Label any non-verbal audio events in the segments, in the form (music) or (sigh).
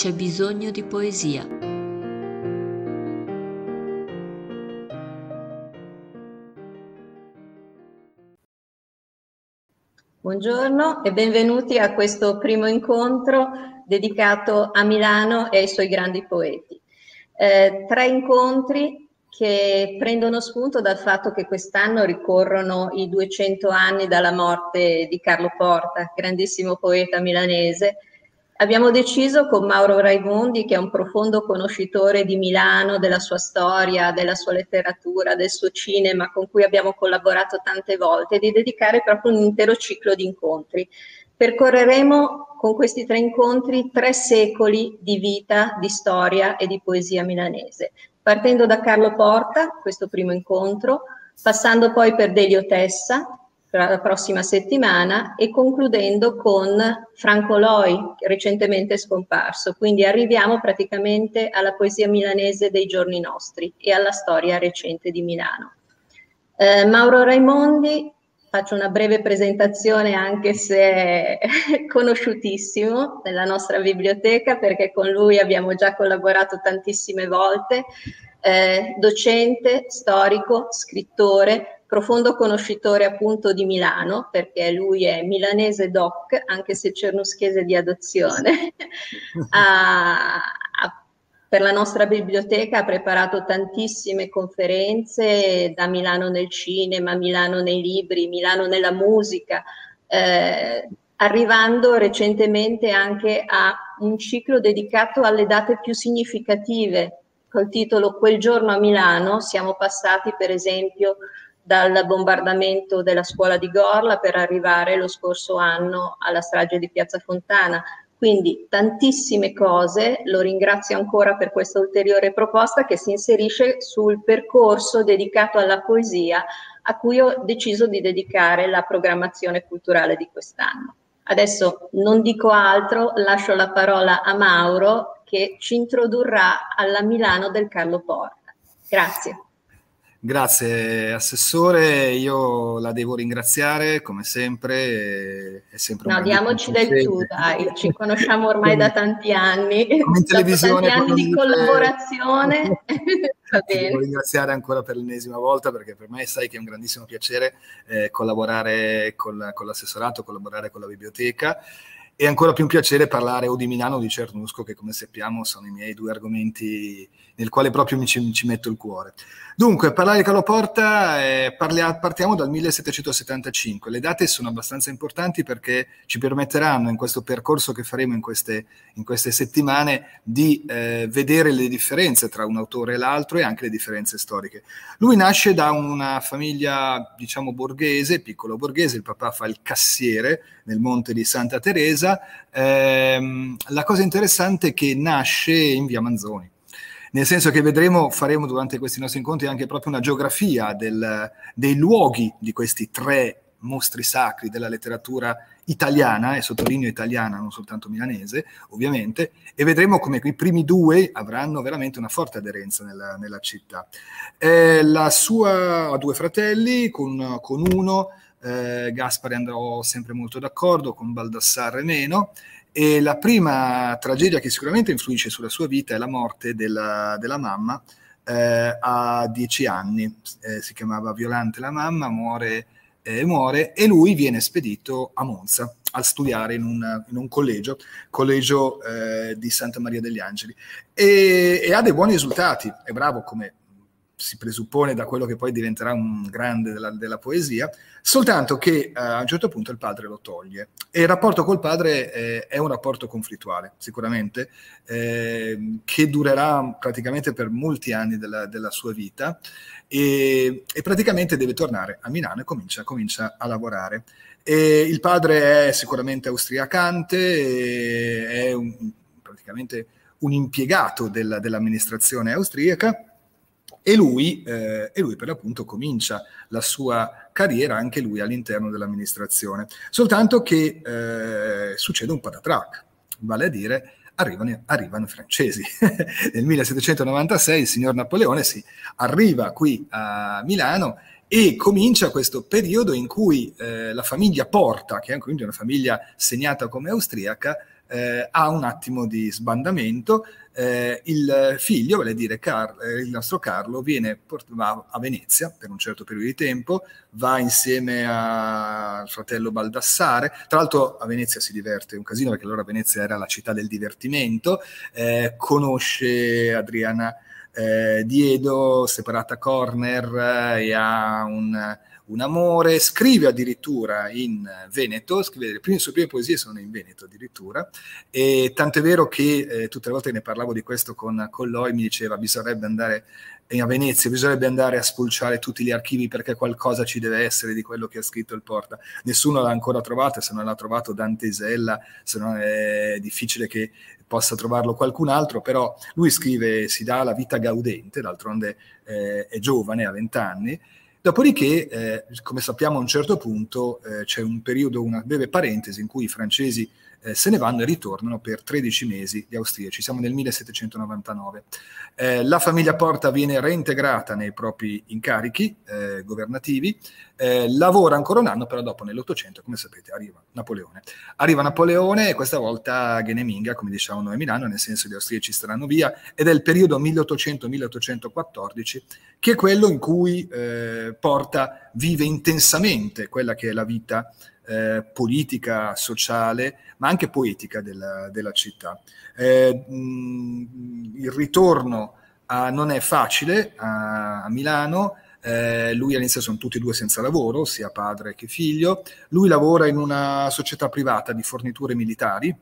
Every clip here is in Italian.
c'è bisogno di poesia. Buongiorno e benvenuti a questo primo incontro dedicato a Milano e ai suoi grandi poeti. Eh, tre incontri che prendono spunto dal fatto che quest'anno ricorrono i 200 anni dalla morte di Carlo Porta, grandissimo poeta milanese, Abbiamo deciso con Mauro Raimondi, che è un profondo conoscitore di Milano, della sua storia, della sua letteratura, del suo cinema, con cui abbiamo collaborato tante volte, di dedicare proprio un intero ciclo di incontri. Percorreremo con questi tre incontri tre secoli di vita, di storia e di poesia milanese, partendo da Carlo Porta, questo primo incontro, passando poi per Delio Tessa, la prossima settimana e concludendo con Franco Loi, recentemente scomparso. Quindi arriviamo praticamente alla poesia milanese dei giorni nostri e alla storia recente di Milano. Eh, Mauro Raimondi, faccio una breve presentazione anche se è (laughs) conosciutissimo nella nostra biblioteca perché con lui abbiamo già collaborato tantissime volte. Eh, docente, storico, scrittore, profondo conoscitore appunto di Milano, perché lui è milanese doc, anche se cernuschese di adozione. (laughs) ha, ha, per la nostra biblioteca ha preparato tantissime conferenze da Milano nel cinema, Milano nei libri, Milano nella musica, eh, arrivando recentemente anche a un ciclo dedicato alle date più significative col titolo Quel giorno a Milano siamo passati per esempio dal bombardamento della scuola di Gorla per arrivare lo scorso anno alla strage di Piazza Fontana. Quindi tantissime cose, lo ringrazio ancora per questa ulteriore proposta che si inserisce sul percorso dedicato alla poesia a cui ho deciso di dedicare la programmazione culturale di quest'anno. Adesso non dico altro, lascio la parola a Mauro che ci introdurrà alla Milano del Carlo Porta. Grazie. Grazie Assessore, io la devo ringraziare come sempre. È sempre no, diamoci del tu, dai, ci conosciamo ormai da tanti anni. Televisione. Tanti anni di collaborazione. (laughs) Va bene. Devo ringraziare ancora per l'ennesima volta perché per me sai che è un grandissimo piacere eh, collaborare con, con l'assessorato, collaborare con la biblioteca e ancora più un piacere parlare o di Milano o di Cernusco, che come sappiamo sono i miei due argomenti nel quale proprio mi ci, ci metto il cuore. Dunque, parlare di Carlo Porta, eh, parlia, partiamo dal 1775. Le date sono abbastanza importanti perché ci permetteranno in questo percorso che faremo in queste, in queste settimane di eh, vedere le differenze tra un autore e l'altro e anche le differenze storiche. Lui nasce da una famiglia, diciamo, borghese, piccolo borghese, il papà fa il cassiere nel monte di Santa Teresa. Eh, la cosa interessante è che nasce in via Manzoni nel senso che vedremo, faremo durante questi nostri incontri anche proprio una geografia del, dei luoghi di questi tre mostri sacri della letteratura italiana, e sottolineo italiana, non soltanto milanese, ovviamente, e vedremo come i primi due avranno veramente una forte aderenza nella, nella città. Eh, la sua ha due fratelli, con, con uno eh, Gaspari andrò sempre molto d'accordo, con Baldassarre meno, e la prima tragedia che sicuramente influisce sulla sua vita è la morte della, della mamma eh, a dieci anni. Eh, si chiamava Violante la mamma, muore, eh, muore e lui viene spedito a Monza a studiare in un, in un collegio, collegio eh, di Santa Maria degli Angeli. E, e ha dei buoni risultati, è bravo come si presuppone da quello che poi diventerà un grande della, della poesia, soltanto che eh, a un certo punto il padre lo toglie. E il rapporto col padre eh, è un rapporto conflittuale, sicuramente, eh, che durerà praticamente per molti anni della, della sua vita e, e, praticamente deve tornare a Milano e comincia, comincia a lavorare. E il padre è sicuramente austriacante, è un, praticamente un impiegato della, dell'amministrazione austriaca e lui, eh, e lui, per l'appunto comincia la sua carriera anche lui all'interno dell'amministrazione. Soltanto che eh, succede un patatrac, vale a dire arrivano, arrivano i francesi. (laughs) Nel 1796 il signor Napoleone si arriva qui a Milano e comincia questo periodo in cui eh, la famiglia Porta, che è quindi una famiglia segnata come austriaca, eh, ha un attimo di sbandamento. Eh, il figlio, vale a dire Car- eh, il nostro Carlo, viene port- va a Venezia per un certo periodo di tempo, va insieme al fratello Baldassare. Tra l'altro a Venezia si diverte un casino perché allora Venezia era la città del divertimento, eh, conosce Adriana eh, Diedo, separata corner eh, e ha un, un, amore, scrive addirittura in Veneto, scrive, le, prime, sue prime poesie sono in Veneto addirittura, e tant'è vero che eh, tutte le volte ne parlavo di questo con, con Loi mi diceva bisognerebbe andare a Venezia, bisognerebbe andare a spulciare tutti gli archivi perché qualcosa ci deve essere di quello che ha scritto il Porta. Nessuno l'ha ancora trovato, se non l'ha trovato Dante Isella, se no è difficile che possa trovarlo qualcun altro, però lui scrive, si dà la vita gaudente, d'altronde eh, è giovane, ha vent'anni, dopodiché, eh, come sappiamo a un certo punto, eh, c'è un periodo, una breve parentesi in cui i francesi eh, se ne vanno e ritornano per 13 mesi gli austriaci, siamo nel 1799. Eh, la famiglia Porta viene reintegrata nei propri incarichi eh, governativi, eh, lavora ancora un anno, però dopo nell'Ottocento, come sapete, arriva Napoleone. Arriva Napoleone e questa volta Geneminga, come diciamo noi a Milano, nel senso gli austriaci staranno via, ed è il periodo 1800-1814, che è quello in cui Porta vive intensamente quella che è la vita eh, politica, sociale, ma anche poetica della, della città. Eh, mh, il ritorno a, non è facile a, a Milano, eh, lui all'inizio sono tutti e due senza lavoro, sia padre che figlio. Lui lavora in una società privata di forniture militari,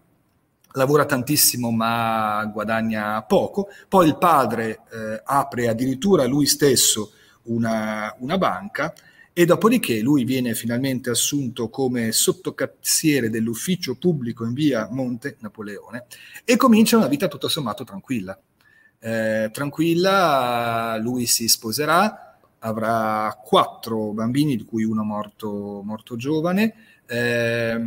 lavora tantissimo ma guadagna poco. Poi il padre eh, apre addirittura lui stesso una, una banca e dopodiché lui viene finalmente assunto come sottocazziere dell'ufficio pubblico in via Monte Napoleone e comincia una vita tutto sommato tranquilla. Eh, tranquilla, lui si sposerà, avrà quattro bambini, di cui uno morto, morto giovane. Eh,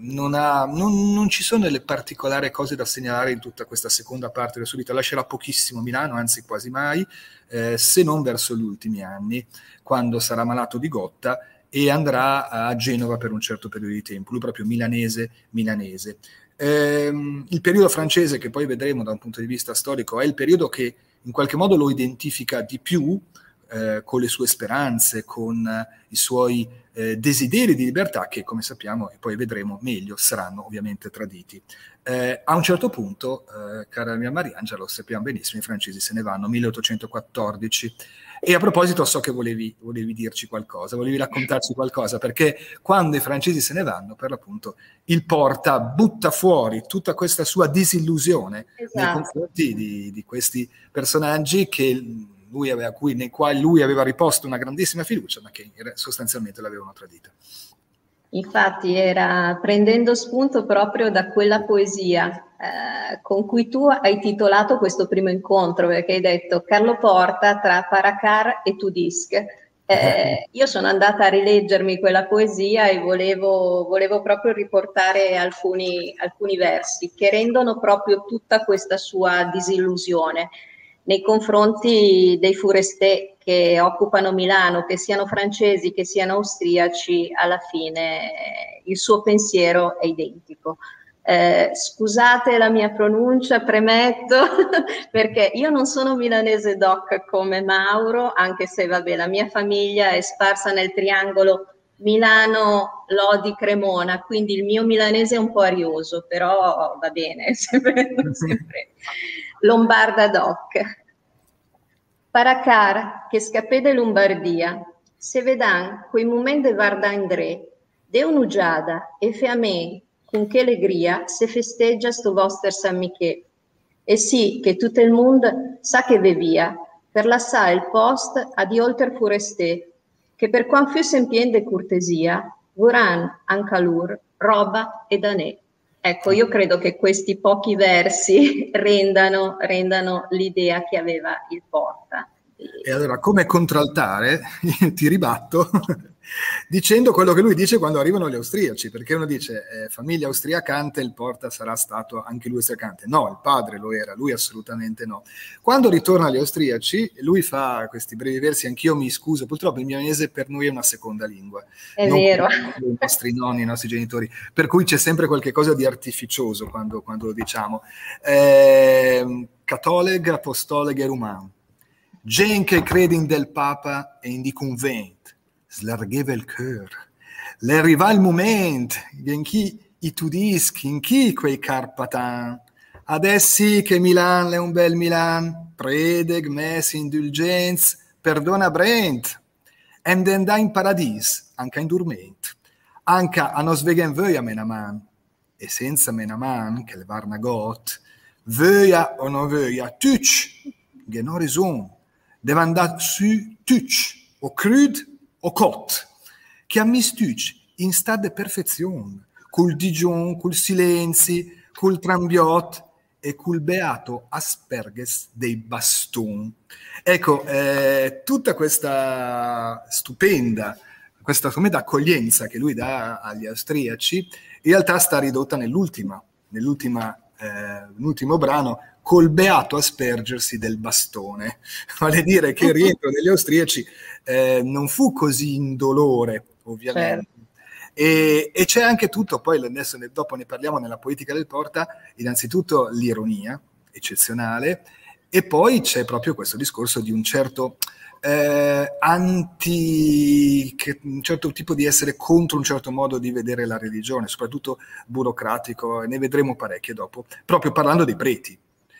non, ha, non, non, ci sono delle particolari cose da segnalare in tutta questa seconda parte della sua vita. Lascerà pochissimo Milano, anzi quasi mai, eh, se non verso gli ultimi anni, quando sarà malato di gotta e andrà a Genova per un certo periodo di tempo. Lui proprio milanese, milanese. Eh, il periodo francese, che poi vedremo da un punto di vista storico, è il periodo che in qualche modo lo identifica di più eh, con le sue speranze, con i suoi eh, desideri di libertà che, come sappiamo, e poi vedremo meglio, saranno ovviamente traditi. Eh, a un certo punto, eh, cara mia Mariangela, lo sappiamo benissimo, i francesi se ne vanno, 1814. E a proposito, so che volevi, volevi, dirci qualcosa, volevi raccontarci qualcosa, perché quando i francesi se ne vanno, per l'appunto, il Porta butta fuori tutta questa sua disillusione esatto. nei confronti di, di questi personaggi che aveva, cui, nei quali lui aveva riposto una grandissima fiducia, ma che sostanzialmente l'avevano tradita. Infatti era prendendo spunto proprio da quella poesia eh, con cui tu hai titolato questo primo incontro, perché hai detto Carlo Porta tra Paracar e Tudisc. Eh, io sono andata a rileggermi quella poesia e volevo, volevo proprio riportare alcuni, alcuni versi che rendono proprio tutta questa sua disillusione nei confronti dei Furesté che occupano Milano, che siano francesi, che siano austriaci, alla fine il suo pensiero è identico. Eh, scusate la mia pronuncia, premetto, (laughs) perché io non sono milanese doc come Mauro, anche se vabbè, la mia famiglia è sparsa nel triangolo Milano, Lodi, Cremona, quindi il mio milanese è un po' arioso, però va bene, (laughs) sempre, sempre. Lombarda Doc. Paracar, che scappè de Lombardia, se vedan quei momenti de Vardandré, de un'ugiada e fe a me, con che allegria se festeggia sto vostro San Michele. E sì, che tutto il mondo sa che ve via, per lassare il post a di oltre fureste, che per quam fu sempiente cortesia, voran anche lur roba e danè. Ecco, io credo che questi pochi versi (laughs) rendano, rendano l'idea che aveva il Porta. E allora, come contraltare, (laughs) ti ribatto dicendo quello che lui dice quando arrivano gli austriaci, perché uno dice eh, famiglia austriacante, il Porta sarà stato anche lui austriacante. No, il padre lo era, lui assolutamente no. Quando ritorna agli austriaci, lui fa questi brevi versi, anch'io mi scuso, purtroppo il milanese per noi è una seconda lingua. È non vero. I nostri nonni, i nostri genitori, per cui c'è sempre qualcosa di artificioso quando, quando lo diciamo. Eh, Catoleg, apostoleg e rumano. Gen che crede in del Papa e in di convent slargheva il cœur. Le arriva il momento in cui i tudischi, in chi quei carpatan. Adessi che Milan è un bel Milan, predeg, mes, indulgenz, perdona Brent, en den da in paradis, anche in durment. Anche a nos vegen vöja menaman, e senza menaman, che le varna got, vöja o no vöja, tuc, genau raison, devan da su tuc, o crud o cot, che ammistuc in sta de perfezione, col digion, col silenzi, col trambiot e col beato asperges dei baston. Ecco, eh, tutta questa stupenda, questa stupenda accoglienza che lui dà agli austriaci, in realtà sta ridotta nell'ultima, nell'ultima, eh, nell'ultimo brano, col beato aspergersi del bastone, (laughs) vale dire che il rientro degli austriaci eh, non fu così indolore, ovviamente. Certo. E, e, c'è anche tutto, poi adesso ne, dopo ne parliamo nella poetica del Porta, innanzitutto l'ironia eccezionale, e poi c'è proprio questo discorso di un certo eh, anti, che, un certo tipo di essere contro un certo modo di vedere la religione, soprattutto burocratico, e ne vedremo parecchie dopo, proprio parlando dei preti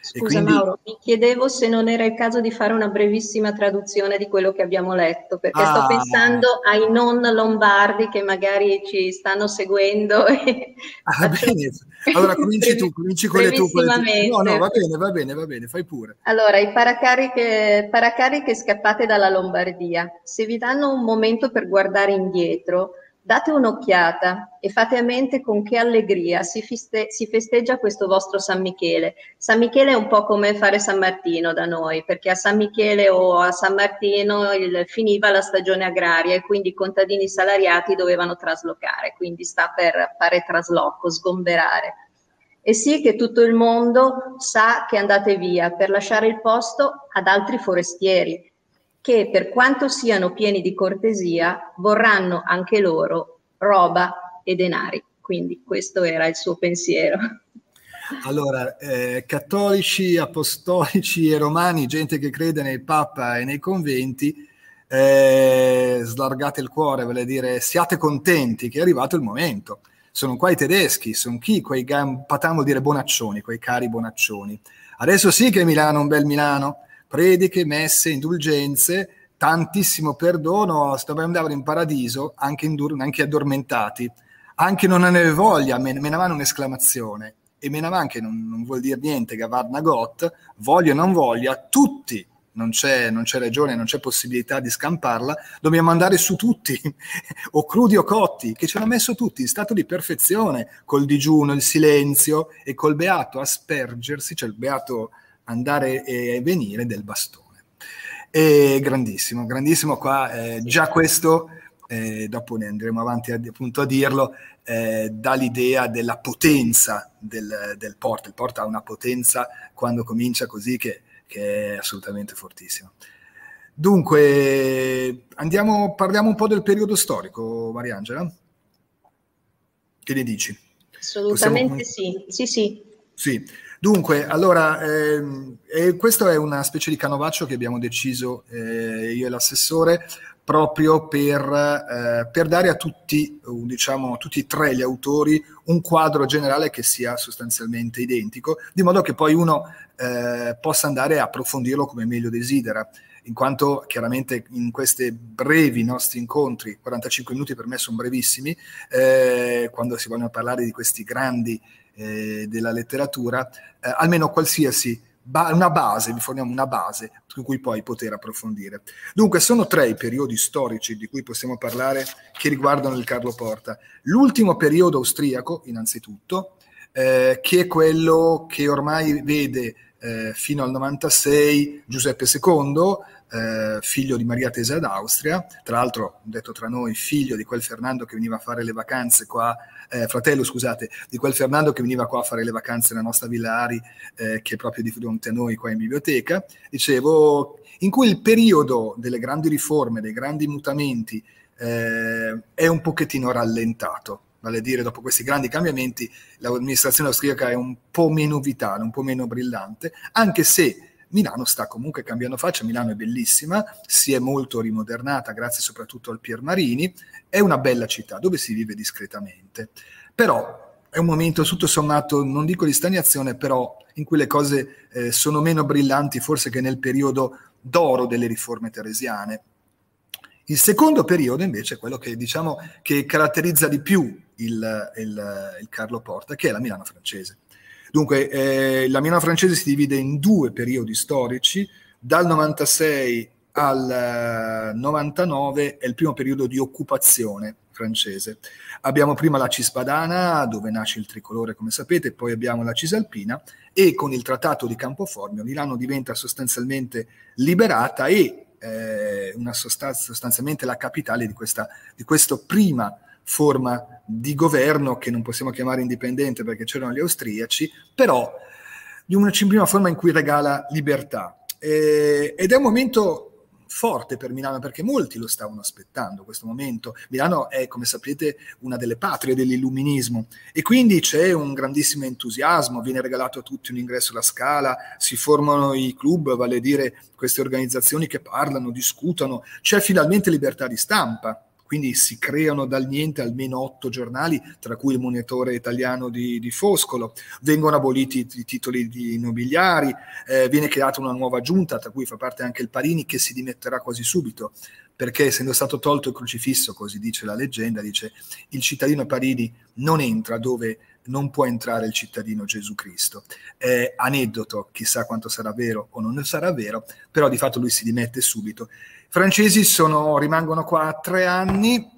Scusa quindi... Mauro, mi chiedevo se non era il caso di fare una brevissima traduzione di quello che abbiamo letto, perché ah, sto pensando ai non lombardi che magari ci stanno seguendo. (laughs) E... Ah, bene. Allora cominci tu, cominci con le tue. No, no, va bene, va bene, va bene, fai pure. Allora, i paracariche, paracariche scappate dalla Lombardia, se vi danno un momento per guardare indietro, Date un'occhiata e fate a mente con che allegria si, fiste- si, festeggia questo vostro San Michele. San Michele è un po' come fare San Martino da noi, perché a San Michele o a San Martino il, finiva la stagione agraria e quindi i contadini salariati dovevano traslocare, quindi sta per fare trasloco, sgomberare. E sì che tutto il mondo sa che andate via per lasciare il posto ad altri forestieri, che per quanto siano pieni di cortesia vorranno anche loro roba e denari. Quindi questo era il suo pensiero. Allora, eh, cattolici, apostolici e romani, gente che crede nel Papa e nei conventi, eh, slargate il cuore, vuol dire siate contenti che è arrivato il momento. Sono qua i tedeschi, sono chi? Quei, patamo dire bonaccioni, quei cari bonaccioni. Adesso sì che Milano è un bel Milano, prediche, messe, indulgenze, tantissimo perdono, andavano in paradiso anche, indur- anche addormentati, anche non aveva voglia, men- menavano un'esclamazione. E menavan che non, non vuol dire niente, Gavarna Got, voglia o non voglia, tutti non c'è, non c'è, ragione, non c'è possibilità di scamparla, dobbiamo andare su tutti, (laughs) o crudi o cotti, che ce l'ha messo tutti in stato di perfezione, col digiuno, il silenzio e col beato aspergersi, cioè il beato andare e venire del bastone. E grandissimo, grandissimo qua, eh, già questo, eh, dopo ne andremo avanti appunto a dirlo, eh, dà l'idea della potenza del, del Porta. Il Porta ha una potenza quando comincia così che, che è assolutamente fortissima. Dunque, andiamo, parliamo un po' del periodo storico, Mariangela? Che ne dici? Assolutamente Possiamo... sì, sì, sì. Sì, Dunque, allora, eh, questo è una specie di canovaccio che abbiamo deciso eh, io e l'assessore proprio per, eh, per dare a tutti, diciamo, tutti e tre gli autori un quadro generale che sia sostanzialmente identico, di modo che poi uno eh, possa andare a approfondirlo come meglio desidera in quanto chiaramente in questi brevi nostri incontri, 45 minuti per me sono brevissimi, eh, quando si vogliono parlare di questi grandi eh, della letteratura, eh, almeno qualsiasi ba- una base, vi forniamo una base su cui poi poter approfondire. Dunque sono tre i periodi storici di cui possiamo parlare che riguardano il Carlo Porta. L'ultimo periodo austriaco, innanzitutto, eh, che è quello che ormai vede eh, fino al 96 Giuseppe II, eh, figlio di Maria Teresa d'Austria, tra l'altro, detto tra noi, figlio di quel Fernando che veniva a fare le vacanze qua, eh, fratello scusate, di quel Fernando che veniva qua a fare le vacanze nella nostra Villa Ari, eh, che è proprio di fronte a noi qua in biblioteca, dicevo, in cui il periodo delle grandi riforme, dei grandi mutamenti, eh, è un pochettino rallentato vale a dire dopo questi grandi cambiamenti l'amministrazione austriaca è un po' meno vitale, un po' meno brillante, anche se Milano sta comunque cambiando faccia, Milano è bellissima, si è molto rimodernata grazie soprattutto al Pier Marini, è una bella città dove si vive discretamente, però è un momento tutto sommato, non dico di stagnazione, però in cui le cose eh, sono meno brillanti forse che nel periodo d'oro delle riforme teresiane. Il secondo periodo invece è quello che diciamo che caratterizza di più il, il, il Carlo Porta, che è la Milano francese. Dunque, eh, la Milano francese si divide in due periodi storici, dal 96 al 99 eh, è il primo periodo di occupazione francese. Abbiamo prima la Cispadana, dove nasce il tricolore, come sapete, poi abbiamo la Cisalpina e con il trattato di Campoformio Milano diventa sostanzialmente liberata e eh, una sostanza, sostanzialmente la capitale di, questa, di questo prima forma di governo che non possiamo chiamare indipendente perché c'erano gli austriaci, però di una prima forma in cui regala libertà. Eh, ed è un momento forte per Milano perché molti lo stavano aspettando questo momento. Milano è, come sapete, una delle patrie dell'illuminismo e quindi c'è un grandissimo entusiasmo, viene regalato a tutti un ingresso alla scala, si formano i club, vale a dire queste organizzazioni che parlano, discutono, c'è finalmente libertà di stampa quindi si creano dal niente almeno otto giornali, tra cui il monitore italiano di, di Foscolo, vengono aboliti i titoli immobiliari, eh, viene creata una nuova giunta, tra cui fa parte anche il Parini, che si dimetterà quasi subito, perché essendo stato tolto il crocifisso, così dice la leggenda, dice il cittadino Parini non entra dove non può entrare il cittadino Gesù Cristo. Eh, aneddoto, chissà quanto sarà vero o non sarà vero, però di fatto lui si dimette subito francesi sono, rimangono qua tre anni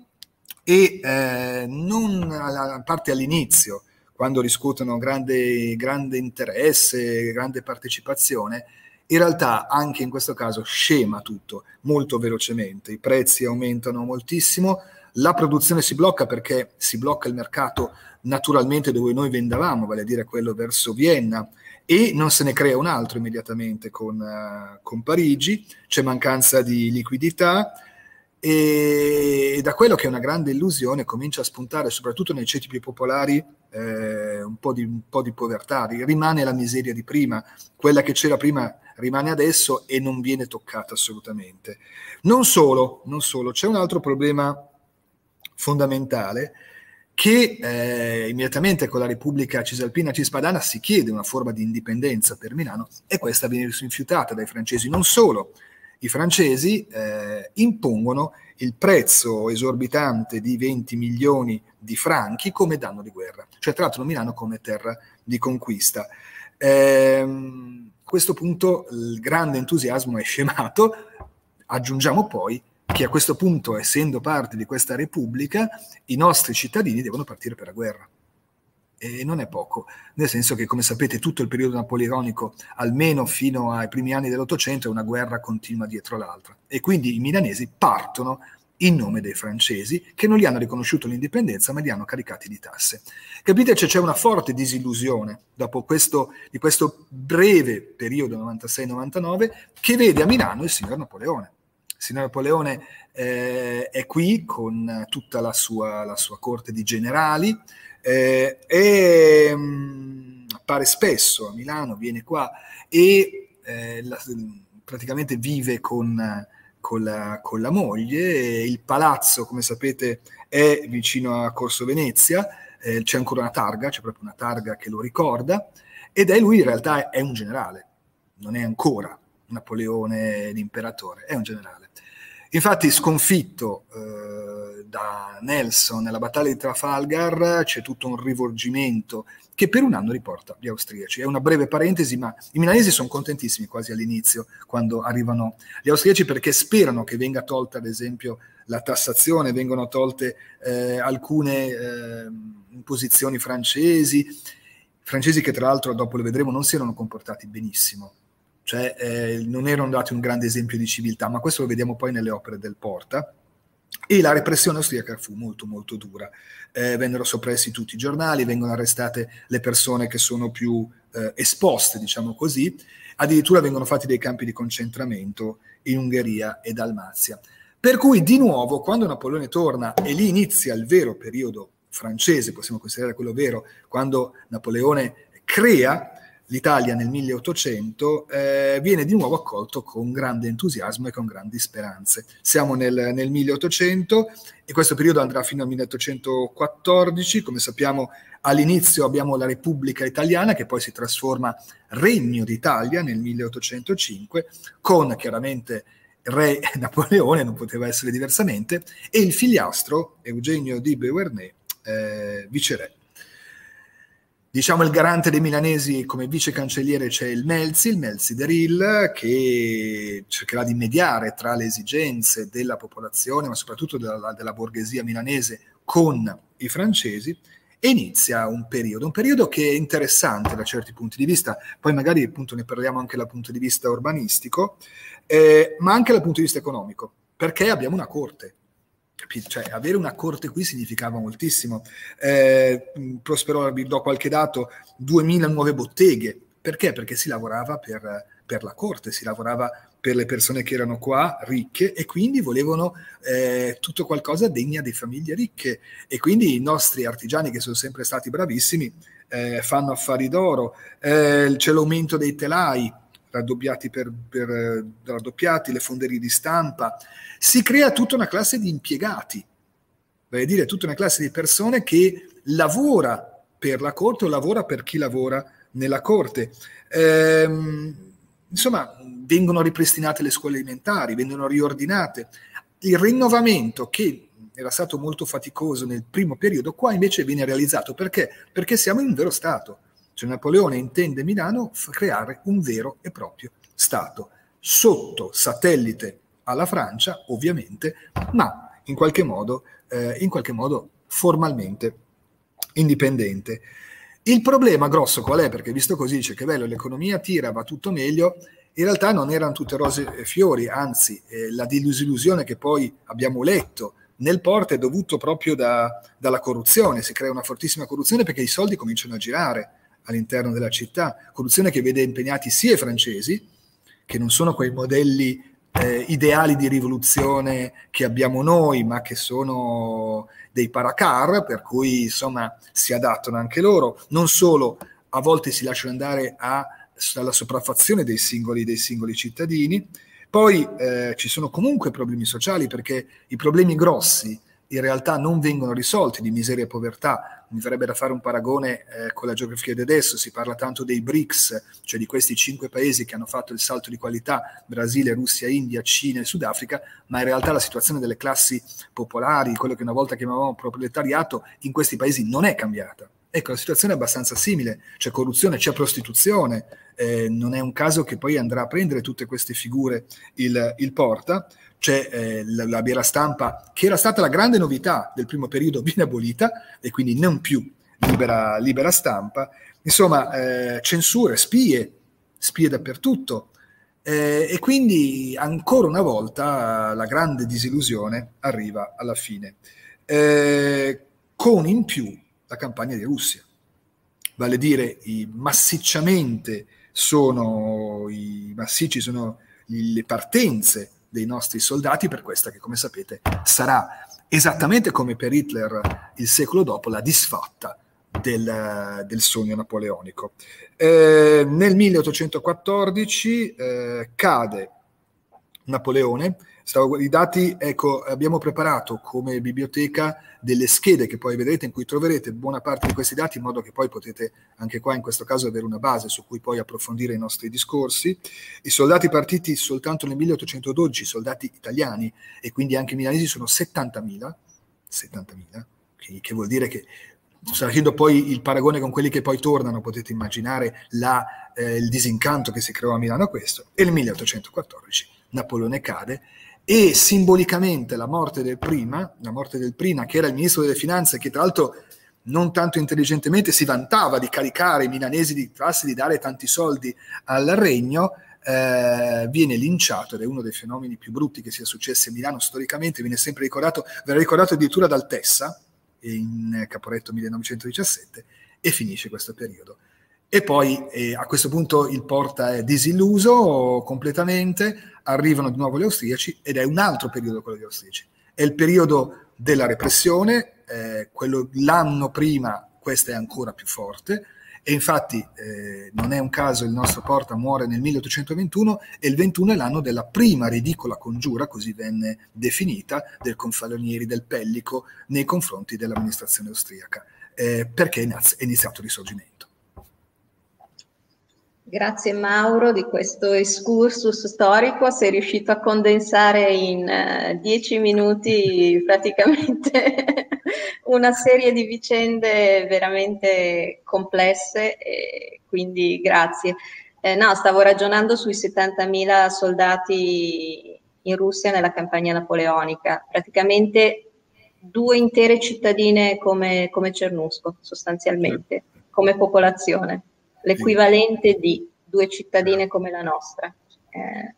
e eh, non a parte all'inizio, quando riscuotono grande, grande interesse, grande partecipazione, in realtà anche in questo caso scema tutto molto velocemente, i prezzi aumentano moltissimo, la produzione si blocca perché si blocca il mercato naturalmente dove noi vendavamo, vale a dire quello verso Vienna, e non se ne crea un altro immediatamente con, uh, con Parigi, c'è mancanza di liquidità e, da quello che è una grande illusione comincia a spuntare soprattutto nei ceti più popolari eh, un, po di, un po' di povertà, rimane la miseria di prima, quella che c'era prima rimane adesso e non viene toccata assolutamente. Non solo, non solo, c'è un altro problema fondamentale che eh, immediatamente con la Repubblica Cisalpina Cispadana si chiede una forma di indipendenza per Milano e questa viene rifiutata dai francesi. Non solo, i francesi eh, impongono il prezzo esorbitante di 20 milioni di franchi come danno di guerra, cioè trattano Milano come terra di conquista. Eh, a questo punto il grande entusiasmo è scemato, aggiungiamo poi che a questo punto, essendo parte di questa Repubblica, i nostri cittadini devono partire per la guerra. E non è poco, nel senso che, come sapete, tutto il periodo napoleonico, almeno fino ai primi anni dell'Ottocento, è una guerra continua dietro l'altra. E quindi i milanesi partono in nome dei francesi, che non gli hanno riconosciuto l'indipendenza, ma li hanno caricati di tasse. Capite? C'è una forte disillusione dopo questo, di questo breve periodo 96-99 che vede a Milano il signor Napoleone signor Napoleone eh, è qui con tutta la sua, la sua corte di generali eh, e mh, mm, appare spesso a Milano, viene qua e eh, la, praticamente vive con, con, la, con, la, moglie. Il palazzo, come sapete, è vicino a Corso Venezia, eh, c'è ancora una targa, c'è proprio una targa che lo ricorda ed è lui in realtà è un generale, non è ancora Napoleone l'imperatore, è un generale. Infatti, sconfitto eh, da Nelson nella battaglia di Trafalgar, c'è tutto un rivolgimento che per un anno riporta gli austriaci. È una breve parentesi, ma i milanesi sono contentissimi quasi all'inizio quando arrivano gli austriaci perché sperano che venga tolta, ad esempio, la tassazione, vengono tolte eh, alcune eh, imposizioni francesi, francesi che tra l'altro, dopo lo vedremo, non si erano comportati benissimo cioè eh, non erano dati un grande esempio di civiltà, ma questo lo vediamo poi nelle opere del Porta. E la repressione austriaca fu molto molto dura. Eh, vennero soppressi tutti i giornali, vengono arrestate le persone che sono più eh, esposte, diciamo così, addirittura vengono fatti dei campi di concentramento in Ungheria e Dalmazia. Per cui di nuovo, quando Napoleone torna e lì inizia il vero periodo francese, possiamo considerare quello vero, quando Napoleone crea l'Italia nel 1800, eh, viene di nuovo accolto con grande entusiasmo e con grandi speranze. Siamo nel, nel 1800 e questo periodo andrà fino al 1814, come sappiamo all'inizio abbiamo la Repubblica Italiana che poi si trasforma Regno d'Italia nel 1805, con chiaramente re (laughs) Napoleone, non poteva essere diversamente, e il figliastro Eugenio di Beauharnais, eh, viceré. Diciamo il garante dei milanesi come vice cancelliere c'è il Melzi, il Melzi Deril, che cercherà di mediare tra le esigenze della popolazione, ma soprattutto della, della borghesia milanese, con i francesi, e inizia un periodo, un periodo che è interessante da certi punti di vista, poi magari appunto ne parliamo anche dal punto di vista urbanistico, eh, ma anche dal punto di vista economico, perché abbiamo una corte. Cioè, avere una corte qui significava moltissimo. Eh, prosperò, vi do qualche dato, 2000 nuove botteghe. Perché? Perché si lavorava per, per la corte, si lavorava per le persone che erano qua ricche e quindi volevano eh, tutto qualcosa degna di famiglie ricche e quindi i nostri artigiani che sono sempre stati bravissimi eh, fanno affari d'oro, eh, c'è l'aumento dei telai raddoppiati per, per eh, raddoppiati, le fonderie di stampa, si crea tutta una classe di impiegati, vale a dire tutta una classe di persone che lavora per la corte o lavora per chi lavora nella corte. Ehm, insomma, vengono ripristinate le scuole elementari, vengono riordinate. Il rinnovamento che era stato molto faticoso nel primo periodo, qua invece viene realizzato. Perché? Perché siamo in un vero Stato. Cioè Napoleone intende Milano creare un vero e proprio Stato, sotto satellite alla Francia, ovviamente, ma in qualche modo, eh, in qualche modo formalmente indipendente. Il problema grosso qual è? Perché visto così dice che bello, l'economia tira, va tutto meglio, in realtà non erano tutte rose e fiori, anzi eh, la disillusione che poi abbiamo letto nel porto è dovuto proprio da, dalla corruzione, si crea una fortissima corruzione perché i soldi cominciano a girare all'interno della città, corruzione che vede impegnati sia i francesi, che non sono quei modelli eh, ideali di rivoluzione che abbiamo noi, ma che sono dei paracar, per cui insomma si adattano anche loro, non solo a volte si lasciano andare a, alla sopraffazione dei singoli, dei singoli cittadini, poi eh, ci sono comunque problemi sociali perché i problemi grossi in realtà non vengono risolti di miseria e povertà. Mi verrebbe da fare un paragone eh, con la geografia di adesso, si parla tanto dei BRICS, cioè di questi cinque paesi che hanno fatto il salto di qualità, Brasile, Russia, India, Cina e Sudafrica, ma in realtà la situazione delle classi popolari, quello che una volta chiamavamo proletariato, in questi paesi non è cambiata. Ecco, la situazione è abbastanza simile, c'è corruzione, c'è prostituzione, eh, non è un caso che poi andrà a prendere tutte queste figure il, il Porta, c'è eh, la, la biera stampa, che era stata la grande novità del primo periodo, (laughs) viene abolita e quindi non più libera, libera stampa. Insomma, eh, censure, spie, spie dappertutto. Eh, e quindi ancora una volta la grande disillusione arriva alla fine, eh, con in più la campagna di Russia. Vale a dire, massicciamente sono, i massicci sono le partenze dei nostri soldati per questa che, come sapete, sarà esattamente come per Hitler il secolo dopo la disfatta del, del sogno napoleonico. Eh, nel 1814 eh, cade Napoleone Stavo, I dati, ecco, abbiamo preparato come biblioteca delle schede che poi vedrete in cui troverete buona parte di questi dati in modo che poi potete anche qua in questo caso avere una base su cui poi approfondire i nostri discorsi. I soldati partiti soltanto nel 1812, soldati italiani e quindi anche milanesi sono 70.000, 70.000 che, che vuol dire che facendo poi il paragone con quelli che poi tornano, potete immaginare la, eh, il disincanto che si creò a Milano a questo. E nel 1814 Napoleone cade e simbolicamente la morte del prima, la morte del prima che era il ministro delle finanze che tra l'altro non tanto intelligentemente si vantava di caricare i milanesi di classe di dare tanti soldi al regno, eh, viene linciato ed è uno dei fenomeni più brutti che sia successo a Milano storicamente, viene sempre ricordato, verrà ricordato addirittura dal Tessa in Caporetto 1917 e finisce questo periodo. E poi eh, a questo punto il Porta è disilluso completamente, arrivano di nuovo gli austriaci ed è un altro periodo quello degli austriaci. È il periodo della repressione, eh, quello, l'anno prima questa è ancora più forte, e infatti eh, non è un caso il nostro Porta muore nel 1821 e il 21 è l'anno della prima ridicola congiura, così venne definita, del Confalonieri del Pellico nei confronti dell'amministrazione austriaca, eh, perché è iniziato il risorgimento. Grazie Mauro di questo excursus storico, sei riuscito a condensare in uh, dieci minuti (laughs) praticamente (laughs) una serie di vicende veramente complesse, quindi grazie. Eh, no, stavo ragionando sui 70.000 soldati in Russia nella campagna napoleonica, praticamente due intere cittadine come, come Cernusco, sostanzialmente, come popolazione l'equivalente di due cittadine come la nostra. Eh,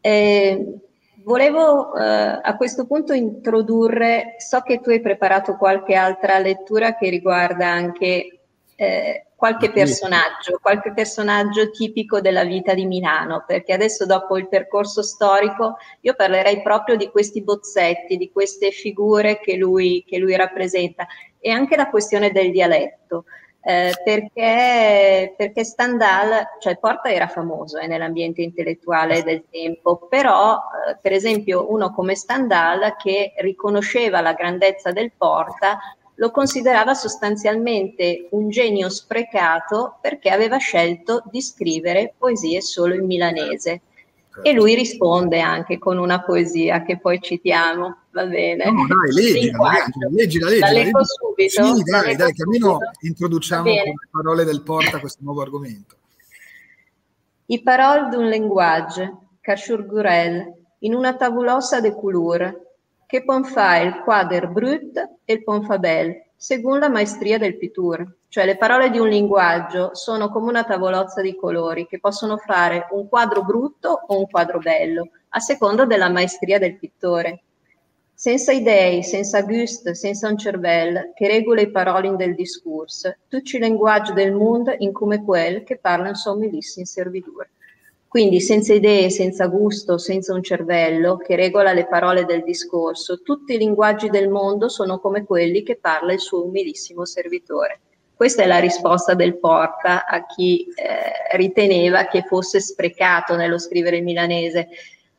eh, volevo eh, a questo punto introdurre, so che tu hai preparato qualche altra lettura che riguarda anche eh, qualche personaggio, qualche personaggio tipico della vita di Milano, perché adesso dopo il percorso storico io parlerei proprio di questi bozzetti, di queste figure che lui, che lui rappresenta e anche la questione del dialetto eh, perché, perché, Stendhal, cioè Porta era famoso eh, nell'ambiente intellettuale del tempo, però eh, per esempio uno come Stendhal che riconosceva la grandezza del Porta lo considerava sostanzialmente un genio sprecato perché aveva scelto di scrivere poesie solo in milanese. E lui risponde anche con una poesia che poi citiamo, va bene? No, dai, leggila, leggila, leggila, leggila. La leggo subito? Sì, dai, dai, che almeno introduciamo con le parole del Porta questo nuovo argomento. I parole d'un linguaggio, cachur gurel, in una tavulosa de couleur, che pon fa il quader brut e il pon fa bel, secondo la maestria del pitture. Cioè le parole di un linguaggio sono come una tavolozza di colori che possono fare un quadro brutto o un quadro bello, a seconda della maestria del pittore. Senza idee, senza gusto, senza un cervello che regola i paroli del discorso, tutti i linguaggi del mondo in come quel che parla in sommilissi in servitura. Quindi senza idee, senza gusto, senza un cervello che regola le parole del discorso, tutti i linguaggi del mondo sono come quelli che parla il suo umilissimo servitore. Questa è la risposta del Porta a chi eh, riteneva che fosse sprecato nello scrivere il milanese.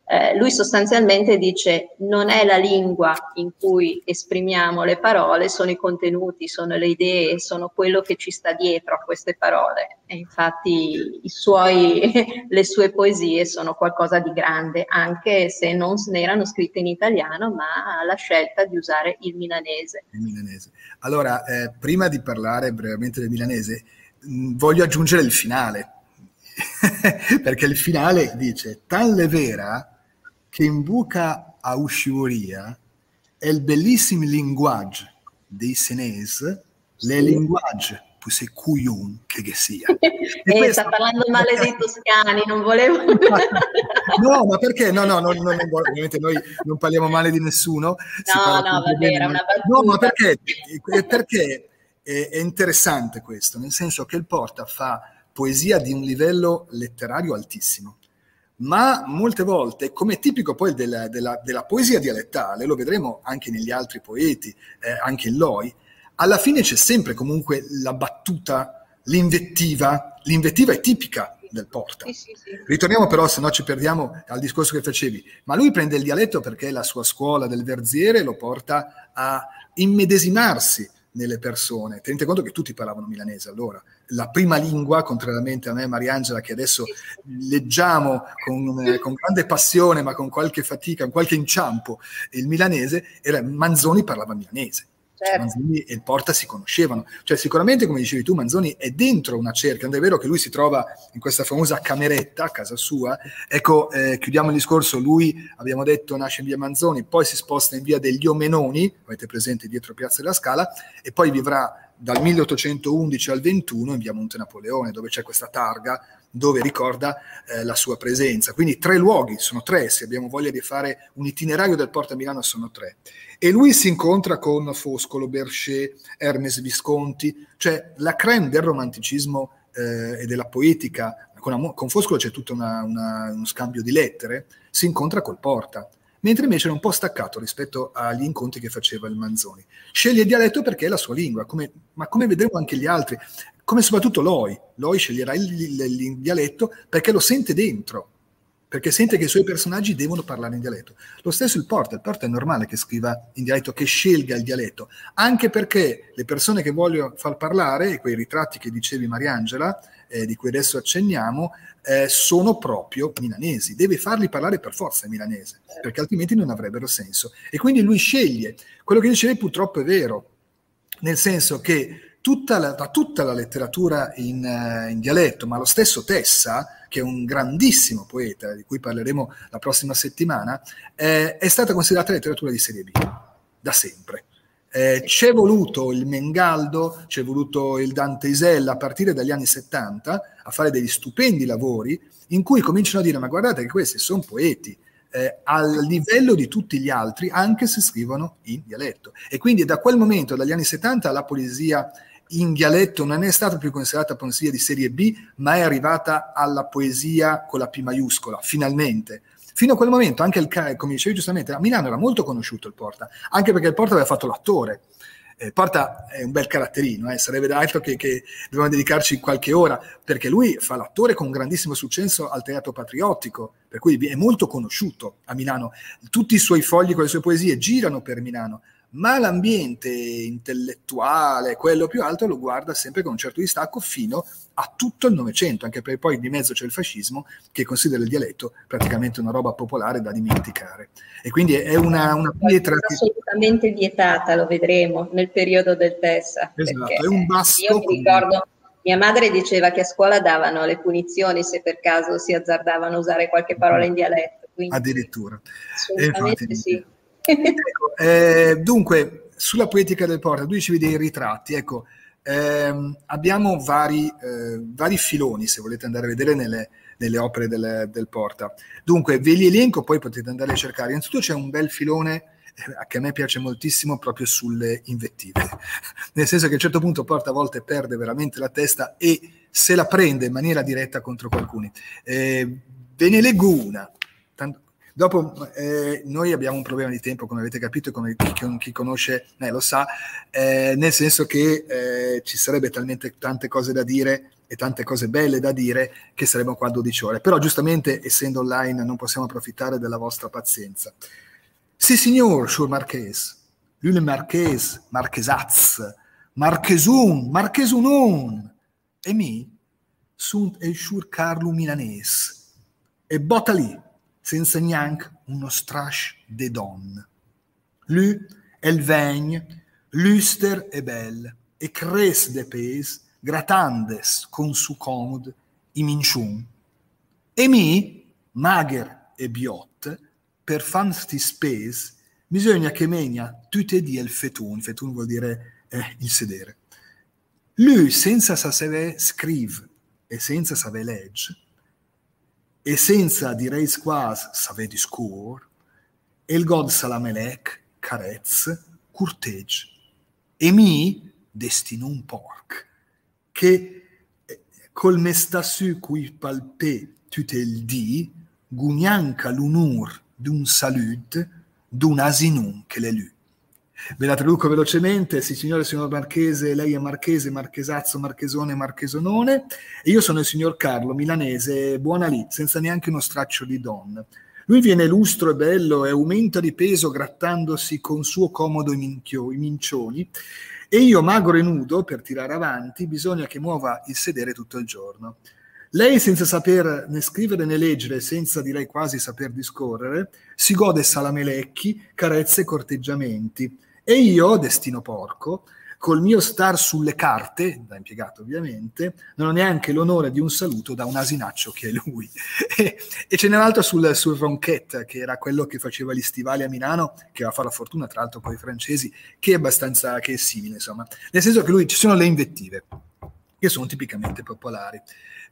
Eh, lui sostanzialmente dice non è la lingua in cui esprimiamo le parole, sono i contenuti, sono le idee, sono quello che ci sta dietro a queste parole. E infatti suoi, (laughs) le sue poesie sono qualcosa di grande, anche se non erano scritte in italiano, ma la scelta di usare il milanese. Il milanese. Allora, eh, prima di parlare brevemente del milanese, mh, voglio aggiungere il finale. (laughs) perché il finale dice, talle vera che invoca a usciuria è il bellissimo linguaggio dei senesi, le linguaggi più secuyun che, che sia. (laughs) E eh, sta parlando male dei toscani, non volevo... (laughs) no, ma perché? No, no, no, no, ovviamente noi non parliamo male di nessuno. No, no, vabbè, era una battuta. No, ma perché? Perché è, è interessante questo, nel senso che il Porta fa poesia di un livello letterario altissimo ma molte volte, come tipico poi della, della, della, poesia dialettale, lo vedremo anche negli altri poeti, eh, anche in Loi, alla fine c'è sempre comunque la battuta, l'invettiva, l'invettiva è tipica del Porta. Sì, sì, sì. Ritorniamo però, se no ci perdiamo, al discorso che facevi, ma lui prende il dialetto perché la sua scuola del Verziere lo porta a immedesimarsi nelle persone. Tenete conto che tutti parlavano milanese allora. La prima lingua, contrariamente a me e Mariangela, che adesso leggiamo con, eh, con, grande passione, ma con qualche fatica, con qualche inciampo, il milanese, era Manzoni parlava milanese. Certo. Manzoni e il Porta si conoscevano. Cioè, sicuramente, come dicevi tu, Manzoni è dentro una cerchia. Non è vero che lui si trova in questa famosa cameretta a casa sua. Ecco, eh, chiudiamo il discorso. Lui, abbiamo detto, nasce in via Manzoni, poi si sposta in via degli Omenoni, avete presente dietro Piazza della Scala, e poi vivrà dal 1811 al 21 in via Monte Napoleone, dove c'è questa targa dove ricorda eh, la sua presenza. Quindi tre luoghi, sono tre, se abbiamo voglia di fare un itinerario del Porta Milano sono tre. E lui si incontra con Foscolo, Berchet, Hermes Visconti, cioè la creme del romanticismo eh, e della poetica. Con, con Foscolo c'è tutto una, una, uno scambio di lettere, si incontra col Porta mentre invece era un po' staccato rispetto agli incontri che faceva il Manzoni. Sceglie il dialetto perché è la sua lingua, come, ma come vedremo anche gli altri, come soprattutto Loi. Loi sceglierà il, il, il, dialetto perché lo sente dentro, perché sente che i suoi personaggi devono parlare in dialetto. Lo stesso il Porta, il Porta è normale che scriva in dialetto, che scelga il dialetto, anche perché le persone che voglio far parlare, quei ritratti che dicevi Mariangela, eh, di cui adesso accenniamo, eh, sono proprio milanesi. Deve farli parlare per forza milanese, perché altrimenti non avrebbero senso. E quindi lui sceglie. Quello che dicevi purtroppo è vero, nel senso che tutta la, tutta la letteratura in, uh, in, dialetto, ma lo stesso Tessa, che è un grandissimo poeta, di cui parleremo la prossima settimana, eh, è stata considerata letteratura di serie B, da sempre. Eh, c'è voluto il Mengaldo, c'è voluto il Dante Isella a partire dagli anni 70 a fare degli stupendi lavori in cui cominciano a dire ma guardate che questi sono poeti eh, al livello di tutti gli altri anche se scrivono in dialetto. E quindi da quel momento, dagli anni 70, la poesia in dialetto non è stata più considerata poesia di serie B, ma è arrivata alla poesia con la P maiuscola, finalmente Fino a quel momento, anche il, come dicevi giustamente, a Milano era molto conosciuto il Porta, anche perché il Porta aveva fatto l'attore. Eh, Porta è un bel caratterino, eh, sarebbe altro che, che dobbiamo dedicarci qualche ora, perché lui fa l'attore con grandissimo successo al Teatro Patriottico, per cui è molto conosciuto a Milano. Tutti i suoi fogli con le sue poesie girano per Milano, ma l'ambiente intellettuale, quello più alto, lo guarda sempre con un certo distacco fino a tutto il Novecento, anche perché poi di mezzo c'è il fascismo che considera il dialetto praticamente una roba popolare da dimenticare. E quindi è una, una pietra... È assolutamente vietata, lo vedremo nel periodo del Tessa. Esatto, è un basso... Io mi ricordo... Mia madre diceva che a scuola davano le punizioni se per caso si azzardavano a usare qualche parola in dialetto. Addirittura. Assolutamente infatti, sì. Ecco, eh, dunque, sulla poetica del Porta, tu dicevi dei ritratti, ecco, ehm, abbiamo vari, eh, vari, filoni, se volete andare a vedere nelle, nelle opere del, del, Porta. Dunque, ve li elenco, poi potete andare a cercare. Innanzitutto c'è un bel filone eh, che a me piace moltissimo proprio sulle invettive, (laughs) nel senso che a un certo punto Porta a volte perde veramente la testa e se la prende in maniera diretta contro qualcuno. Eh, ve ne leggo una, tanto, Dopo eh, noi abbiamo un problema di tempo, come avete capito, come chi, chi conosce eh, lo sa, eh, nel senso che eh, ci sarebbe talmente tante cose da dire e tante cose belle da dire che saremmo qua 12 ore. Però giustamente, essendo online, non possiamo approfittare della vostra pazienza. Sì, signor, Schur Marques, lui Marques, Marquesaz, Marchesun, Marchesunon, e mi sunt el Schur Carlo Milanese, e botta lì senza neanche uno strash de donne. Lui, elle veigne, luster e belle, e cres de pes, gratandes con su comod, i minciun. E mi, mager e biot, per fanti spes, bisogna che menia tutte di el fetun, fetun vuol dire eh, il sedere. Lui, senza sapere scrive e senza sapere legge, e senza direi quasi saver discur, il God Salamelec carezze, curtegge, e mi destino un porc, che eh, col mestassu cui palpé tutte il di, gugnanca l'unur d'un salut, d'un asinum che le lu. Ve la traduco velocemente, sì signore, signor Marchese, lei è Marchese, Marchesazzo, Marchesone, Marchesonone, e io sono il signor Carlo, milanese, buona lì, senza neanche uno straccio di donna. Lui viene lustro e bello e aumenta di peso grattandosi con suo comodo i, minchio, i mincioni, e io, magro e nudo, per tirare avanti, bisogna che muova il sedere tutto il giorno. Lei, senza saper né scrivere né leggere, senza direi quasi saper discorrere, si gode salamelecchi, carezze e corteggiamenti e io, destino porco, col mio star sulle carte, da impiegato ovviamente, non ho neanche l'onore di un saluto da un asinaccio che è lui. (laughs) e, ce n'è un altro sul, sul Ronquette, che era quello che faceva gli stivali a Milano, che va a fare la fortuna tra l'altro con i francesi, che è abbastanza, che è simile insomma. Nel senso che lui, ci sono le invettive, che sono tipicamente popolari.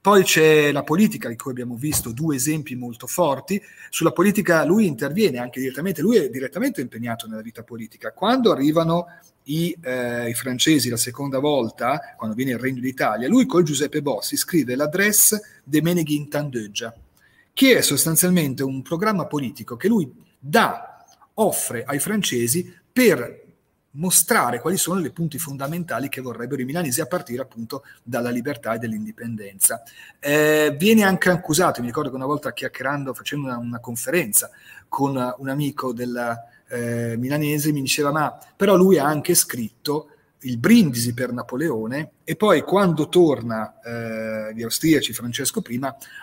Poi c'è la politica, di cui abbiamo visto due esempi molto forti. Sulla politica lui interviene anche direttamente, lui è direttamente impegnato nella vita politica. Quando arrivano i, eh, i francesi la seconda volta, quando viene il Regno d'Italia, lui col Giuseppe Bossi scrive l'adresse de Meneghi in Tandeggia, che è sostanzialmente un programma politico che lui dà, offre ai francesi per mostrare quali sono i punti fondamentali che vorrebbero i milanesi a partire appunto dalla libertà e dall'indipendenza. Eh, viene anche accusato, mi ricordo che una volta chiacchierando, facendo una, una conferenza con un amico della eh, milanese, mi diceva ma però lui ha anche scritto il brindisi per Napoleone e poi quando torna eh, gli austriaci Francesco I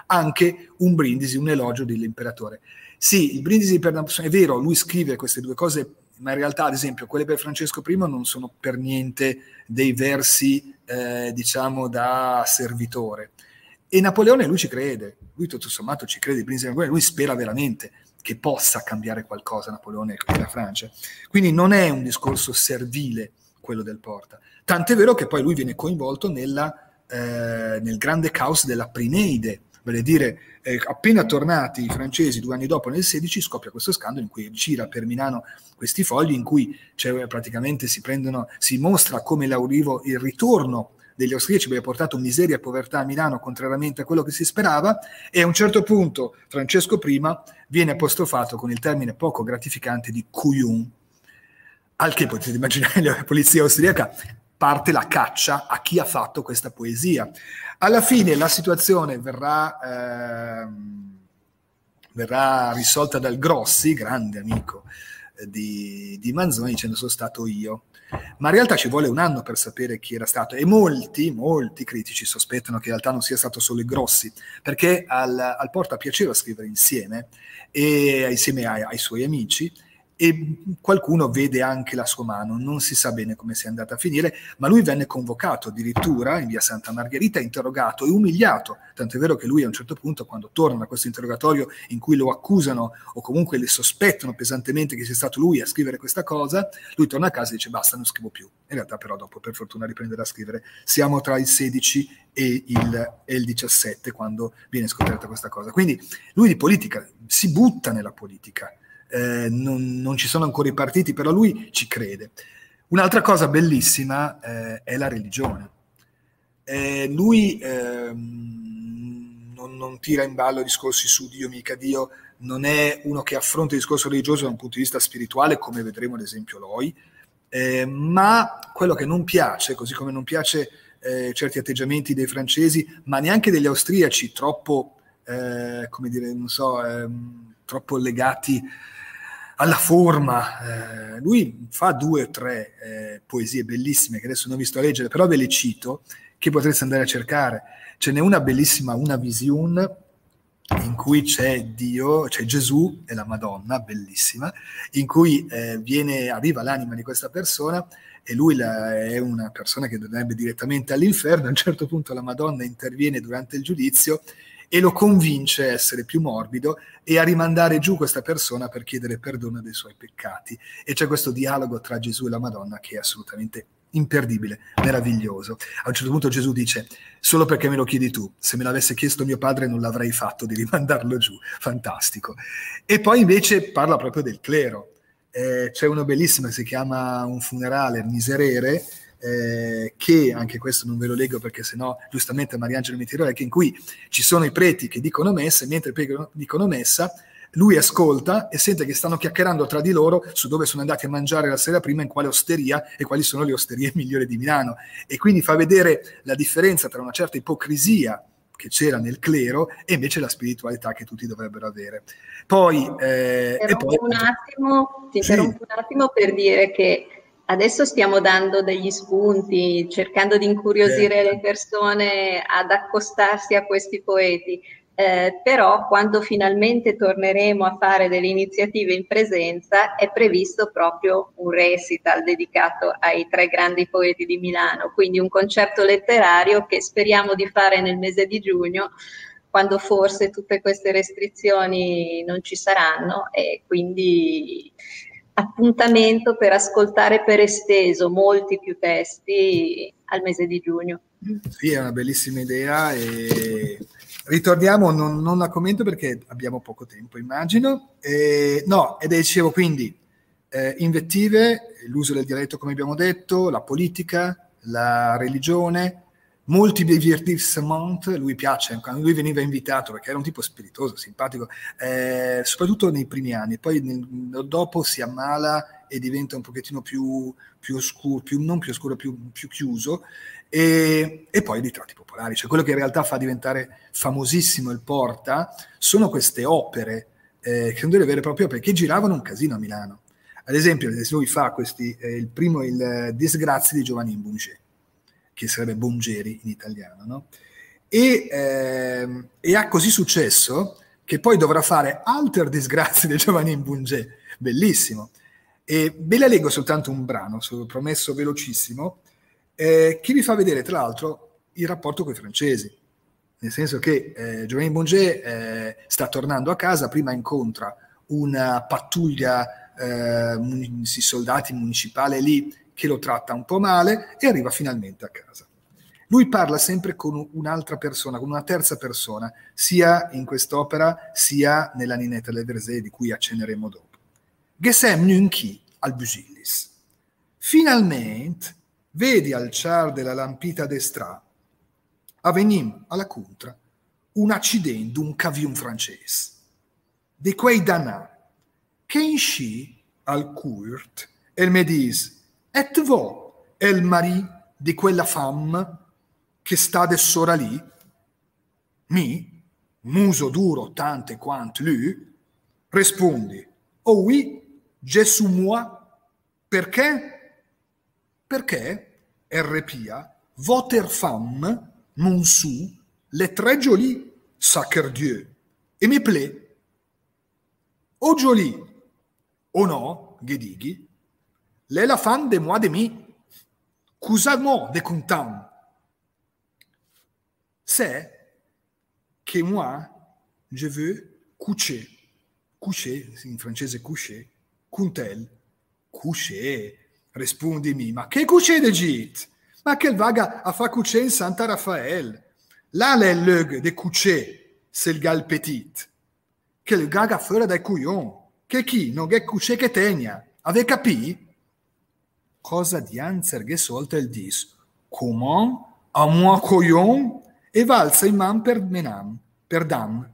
anche un brindisi, un elogio dell'imperatore. Sì, il brindisi per Napoleone, è vero, lui scrive queste due cose ma in realtà, ad esempio, quelle per Francesco I non sono per niente dei versi, eh, diciamo, da servitore. E Napoleone, lui ci crede, lui tutto sommato ci crede, lui spera veramente che possa cambiare qualcosa Napoleone e la Francia. Quindi non è un discorso servile quello del Porta. Tant'è vero che poi lui viene coinvolto nella, eh, nel grande caos della Prineide, vale dire eh, appena tornati i francesi due anni dopo nel 16 scoppia questo scandalo in cui gira per Milano questi fogli in cui cioè, praticamente si, prendono, si mostra come l'arrivo, il ritorno degli austriaci aveva portato miseria e povertà a Milano contrariamente a quello che si sperava e a un certo punto Francesco I viene apostrofato con il termine poco gratificante di Cuyun al che potete immaginare la polizia austriaca parte la caccia a chi ha fatto questa poesia. Alla fine la situazione verrà, eh, verrà risolta dal Grossi, grande amico eh, di, di, Manzoni, dicendo sono stato io. Ma in realtà ci vuole un anno per sapere chi era stato e molti, molti critici sospettano che in realtà non sia stato solo il Grossi, perché al, al Porta piaceva scrivere insieme, e, insieme ai, ai suoi amici, e qualcuno vede anche la sua mano, non si sa bene come sia andata a finire, ma lui venne convocato addirittura in via Santa Margherita, interrogato e umiliato, tanto è vero che lui a un certo punto quando torna da questo interrogatorio in cui lo accusano o comunque le sospettano pesantemente che sia stato lui a scrivere questa cosa, lui torna a casa e dice basta, non scrivo più. In realtà però dopo per fortuna riprende a scrivere. Siamo tra il 16 e il, e il 17 quando viene scoperta questa cosa. Quindi lui di politica si butta nella politica eh, non, non, ci sono ancora i partiti, però lui ci crede. Un'altra cosa bellissima eh, è la religione. Eh, lui ehm, non, non, tira in ballo discorsi su Dio, mica Dio, non è uno che affronta il discorso religioso da un punto di vista spirituale, come vedremo ad esempio Loi, eh, ma quello che non piace, così come non piace eh, certi atteggiamenti dei francesi, ma neanche degli austriaci, troppo, eh, come dire, non so, ehm, troppo legati alla forma. Eh, lui fa due o tre eh, poesie bellissime che adesso non vi sto a leggere, però ve le cito, che potreste andare a cercare. Ce n'è una bellissima, una vision, in cui c'è Dio, c'è Gesù e la Madonna, bellissima, in cui eh, viene, arriva l'anima di questa persona e lui la, è una persona che dovrebbe direttamente all'inferno, a un certo punto la Madonna interviene durante il giudizio e lo convince a essere più morbido e a rimandare giù questa persona per chiedere perdono dei suoi peccati. E c'è questo dialogo tra Gesù e la Madonna che è assolutamente imperdibile, meraviglioso. A un certo punto Gesù dice, solo perché me lo chiedi tu, se me l'avesse chiesto mio padre non l'avrei fatto di rimandarlo giù, fantastico. E poi invece parla proprio del clero. Eh, c'è uno bellissimo che si chiama Un funerale, Miserere, eh, che anche questo non ve lo leggo perché sennò giustamente Mariangelo mi tirerà, che in cui ci sono i preti che dicono messa e mentre preti dicono messa lui ascolta e sente che stanno chiacchierando tra di loro su dove sono andati a mangiare la sera prima, in quale osteria e quali sono le osterie (laughs) migliori di Milano. E quindi fa vedere la differenza tra una certa ipocrisia che c'era nel clero e invece la spiritualità che tutti dovrebbero avere. Poi, eh, poi un attimo, ti interrompo un attimo per dire che Adesso stiamo dando degli spunti, cercando di incuriosire certo. le persone ad accostarsi a questi poeti, eh, però quando finalmente torneremo a fare delle iniziative in presenza è previsto proprio un recital dedicato ai tre grandi poeti di Milano, quindi un concerto letterario che speriamo di fare nel mese di giugno quando forse tutte queste restrizioni non ci saranno e quindi appuntamento per ascoltare per esteso molti più testi al mese di giugno. Sì, è una bellissima idea e ritorniamo, non, non la commento perché abbiamo poco tempo, immagino. E, no, ed dicevo quindi eh, invettive, l'uso del dialetto come abbiamo detto, la politica, la religione, molti divertissement, lui piace, lui veniva invitato perché era un tipo spiritoso, simpatico, eh, soprattutto nei primi anni, poi nel, dopo si ammala e diventa un pochettino più, più oscuro, più, non più oscuro, più, più chiuso, e, e, poi i ritratti popolari, cioè quello che in realtà fa diventare famosissimo il Porta, sono queste opere, eh, che sono delle vere e proprie opere, che giravano un casino a Milano. Ad esempio, lui fa questi, eh, il primo, il Disgrazie di Giovanni Bunge che sarebbe Bongeri in italiano, no? e, eh, e, ha così successo che poi dovrà fare altre disgrazie di Giovanni Bunge, bellissimo. E ve la leggo soltanto un brano, sono promesso velocissimo, eh, che vi fa vedere tra l'altro il rapporto con i francesi, nel senso che eh, Giovanni Bunge eh, sta tornando a casa, prima incontra una pattuglia eh, di soldati municipale lì che lo tratta un po' male e arriva finalmente a casa. Lui parla sempre con un'altra persona, con una terza persona, sia in quest'opera sia nella Ninetta del Versé, di cui accenneremo dopo. Gesem Nunchi al Busillis. Finalmente vedi al char della lampita destra, avenim alla contra, un accidente d'un cavion francese, di quei danà, che in sci al court, e me dis, et vo è il mari di quella femme che sta adesso lì? Mi, muso duro tante quanto lui, rispondi, oh oui, suis moi, perché? Perché, RPA, votre femme, mon sou, le très jolie, sacre Dieu, et me plaît. Oh jolie, oh no, Gedighi, Lei la fan de moi de mi. Cousamment de content. C'est que moi, je veux coucher. Coucher, in francese coucher, con tel. Coucher. Rispondimi, ma che coucher de git? Ma quel vaga a fa coucher in Santa Raffaele? Là, le lug de coucher, c'est le gal petit. Che le gaga fuori dai couillon. Che chi non è coucher che tegna. Ave capì? Cosa di Anzer gesollte il dis, comment, a moi coyon, e valsa in man per menam, per dam.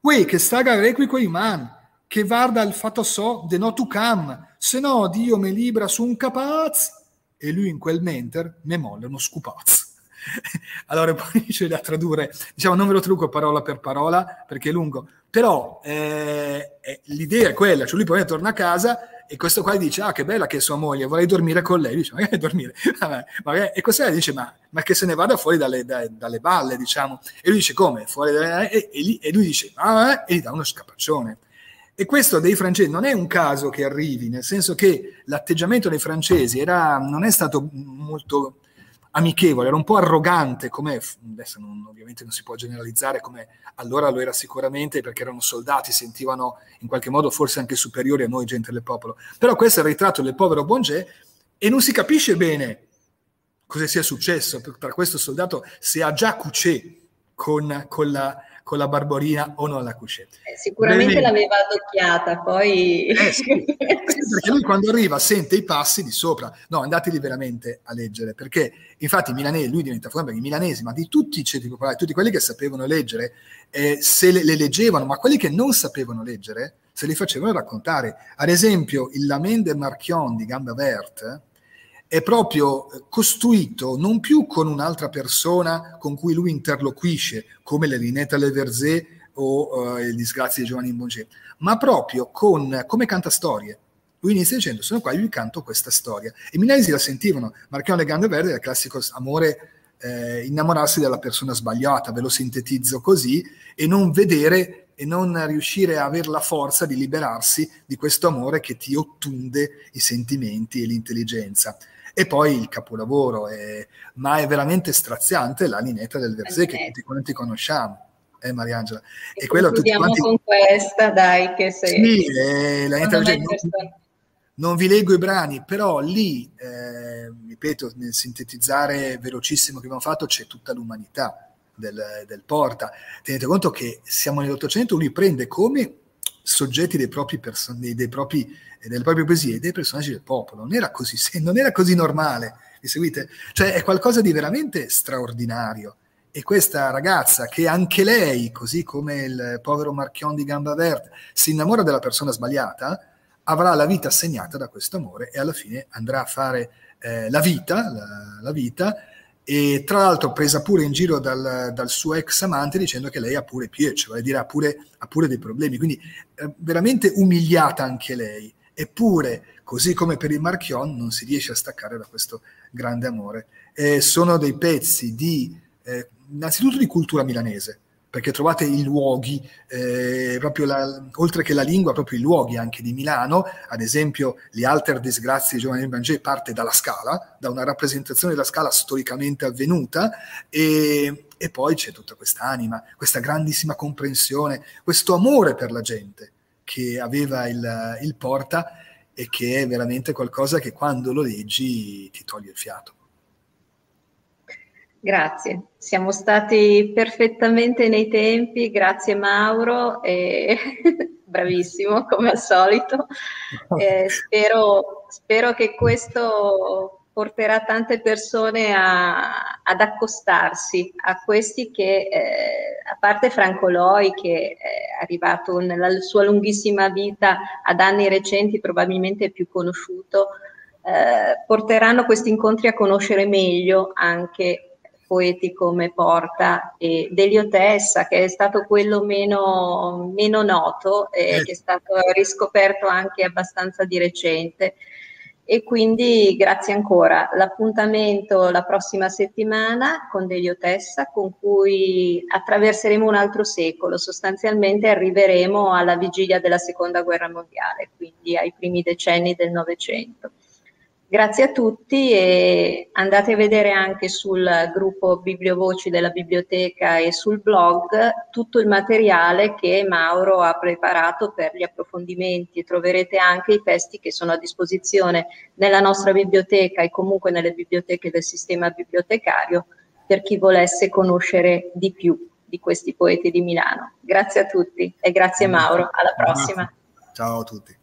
Ue, che staga requi quei man, che varda il fatto so de no tu cam, se no Dio me libra su un capaz, e lui in quel menter me molle uno scupaz. (laughs) allora (laughs) poi c'è da tradurre, diciamo non ve lo traduco parola per parola perché è lungo, però eh, eh, l'idea è quella, cioè lui poi torna a casa e questo qua dice, ah che bella che è sua moglie, vorrei dormire con lei, dice, magari dormire, (laughs) magari, e questa dice, ma, ma, che se ne vada fuori dalle, dalle, dalle balle, diciamo, e lui dice, come? Fuori dalle, e, e, e lui dice, ah, e gli dà uno scapaccione. E questo dei francesi non è un caso che arrivi, nel senso che l'atteggiamento dei francesi era, non è stato molto amichevole, era un po' arrogante, come adesso non, ovviamente non si può generalizzare come allora lo era sicuramente perché erano soldati, sentivano in qualche modo forse anche superiori a noi, gente del popolo. Però questo è il ritratto del povero Bonget e non si capisce bene cosa sia successo tra questo soldato se ha già Couché con, con la con la Barborina o non la Couchette. Eh, sicuramente Bene. l'aveva adocchiata, poi... Eh, sì. perché lui quando arriva sente i passi di sopra. No, andateli veramente a leggere, perché infatti milanese, lui diventa fuori i milanesi, ma di tutti i ceti popolari, tutti quelli che sapevano leggere, eh, se le, le leggevano, ma quelli che non sapevano leggere, se li facevano raccontare. Ad esempio, il Lamen de Marchion di Gamba Verte, è proprio costruito non più con un'altra persona con cui lui interloquisce, come le Linetta Le Verzé o uh, il Disgrazie di Giovanni Bonget, ma proprio con, come canta storie. Lui inizia dicendo, sono qua, io vi canto questa storia. E i milanesi la sentivano. Marchione Le Gambe Verde è il classico amore, eh, innamorarsi della persona sbagliata, ve lo sintetizzo così, e non vedere e non riuscire a avere la forza di liberarsi di questo amore che ti ottunde i sentimenti e l'intelligenza e poi il capolavoro, è, ma è veramente straziante la linetta del Verzé che tutti quanti conosciamo. Eh, Mariangela. E, e quello tutti quanti... con questa, dai, che sei... Sì, eh, la. Non, non vi leggo i brani, però lì, eh, ripeto, nel sintetizzare velocissimo che abbiamo fatto, c'è tutta l'umanità del, del Porta. Tenete conto che siamo nell'Ottocento, lui prende come soggetti dei propri person- dei propri, delle proprie poesie dei personaggi del popolo. Non era così, non era così normale, mi seguite? Cioè è qualcosa di veramente straordinario. E questa ragazza, che anche lei, così come il povero Marchion di Gamba Verde, si innamora della persona sbagliata, avrà la vita segnata da questo amore e alla fine andrà a fare eh, la vita, la, la, vita, e tra l'altro presa pure in giro dal, dal, suo ex amante dicendo che lei ha pure piece, vuol dire ha pure, ha pure dei problemi, quindi eh, veramente umiliata anche lei. Eppure, così come per il Marchion, non si riesce a staccare da questo grande amore. Eh, sono dei pezzi di, eh, innanzitutto di cultura milanese, perché trovate i luoghi, eh, la, oltre che la lingua, proprio i luoghi anche di Milano, ad esempio le altre disgrazie di Giovanni Bangé parte dalla Scala, da una rappresentazione della Scala storicamente avvenuta e, e poi c'è tutta questa anima, questa grandissima comprensione, questo amore per la gente che aveva il, il Porta e che è veramente qualcosa che quando lo leggi ti toglie il fiato. Grazie, siamo stati perfettamente nei tempi, grazie Mauro, e... (laughs) bravissimo come al solito. Eh, spero, spero, che questo porterà tante persone a, ad accostarsi a questi che, eh, a parte Franco Loi che è arrivato nella sua lunghissima vita ad anni recenti, probabilmente più conosciuto, eh, porteranno questi incontri a conoscere meglio anche poeti come Porta e Delio Tessa, che è stato quello meno, meno noto e eh. che è stato riscoperto anche abbastanza di recente. E quindi grazie ancora. L'appuntamento la prossima settimana con Delio Tessa, con cui attraverseremo un altro secolo. Sostanzialmente arriveremo alla vigilia della seconda guerra mondiale, quindi ai primi decenni del Novecento. Grazie a tutti e andate a vedere anche sul gruppo Bibliovoci della biblioteca e sul blog tutto il materiale che Mauro ha preparato per gli approfondimenti. Troverete anche i testi che sono a disposizione nella nostra biblioteca e comunque nelle biblioteche del sistema bibliotecario per chi volesse conoscere di più di questi poeti di Milano. Grazie a tutti e grazie Mauro, alla prossima. Ciao a tutti.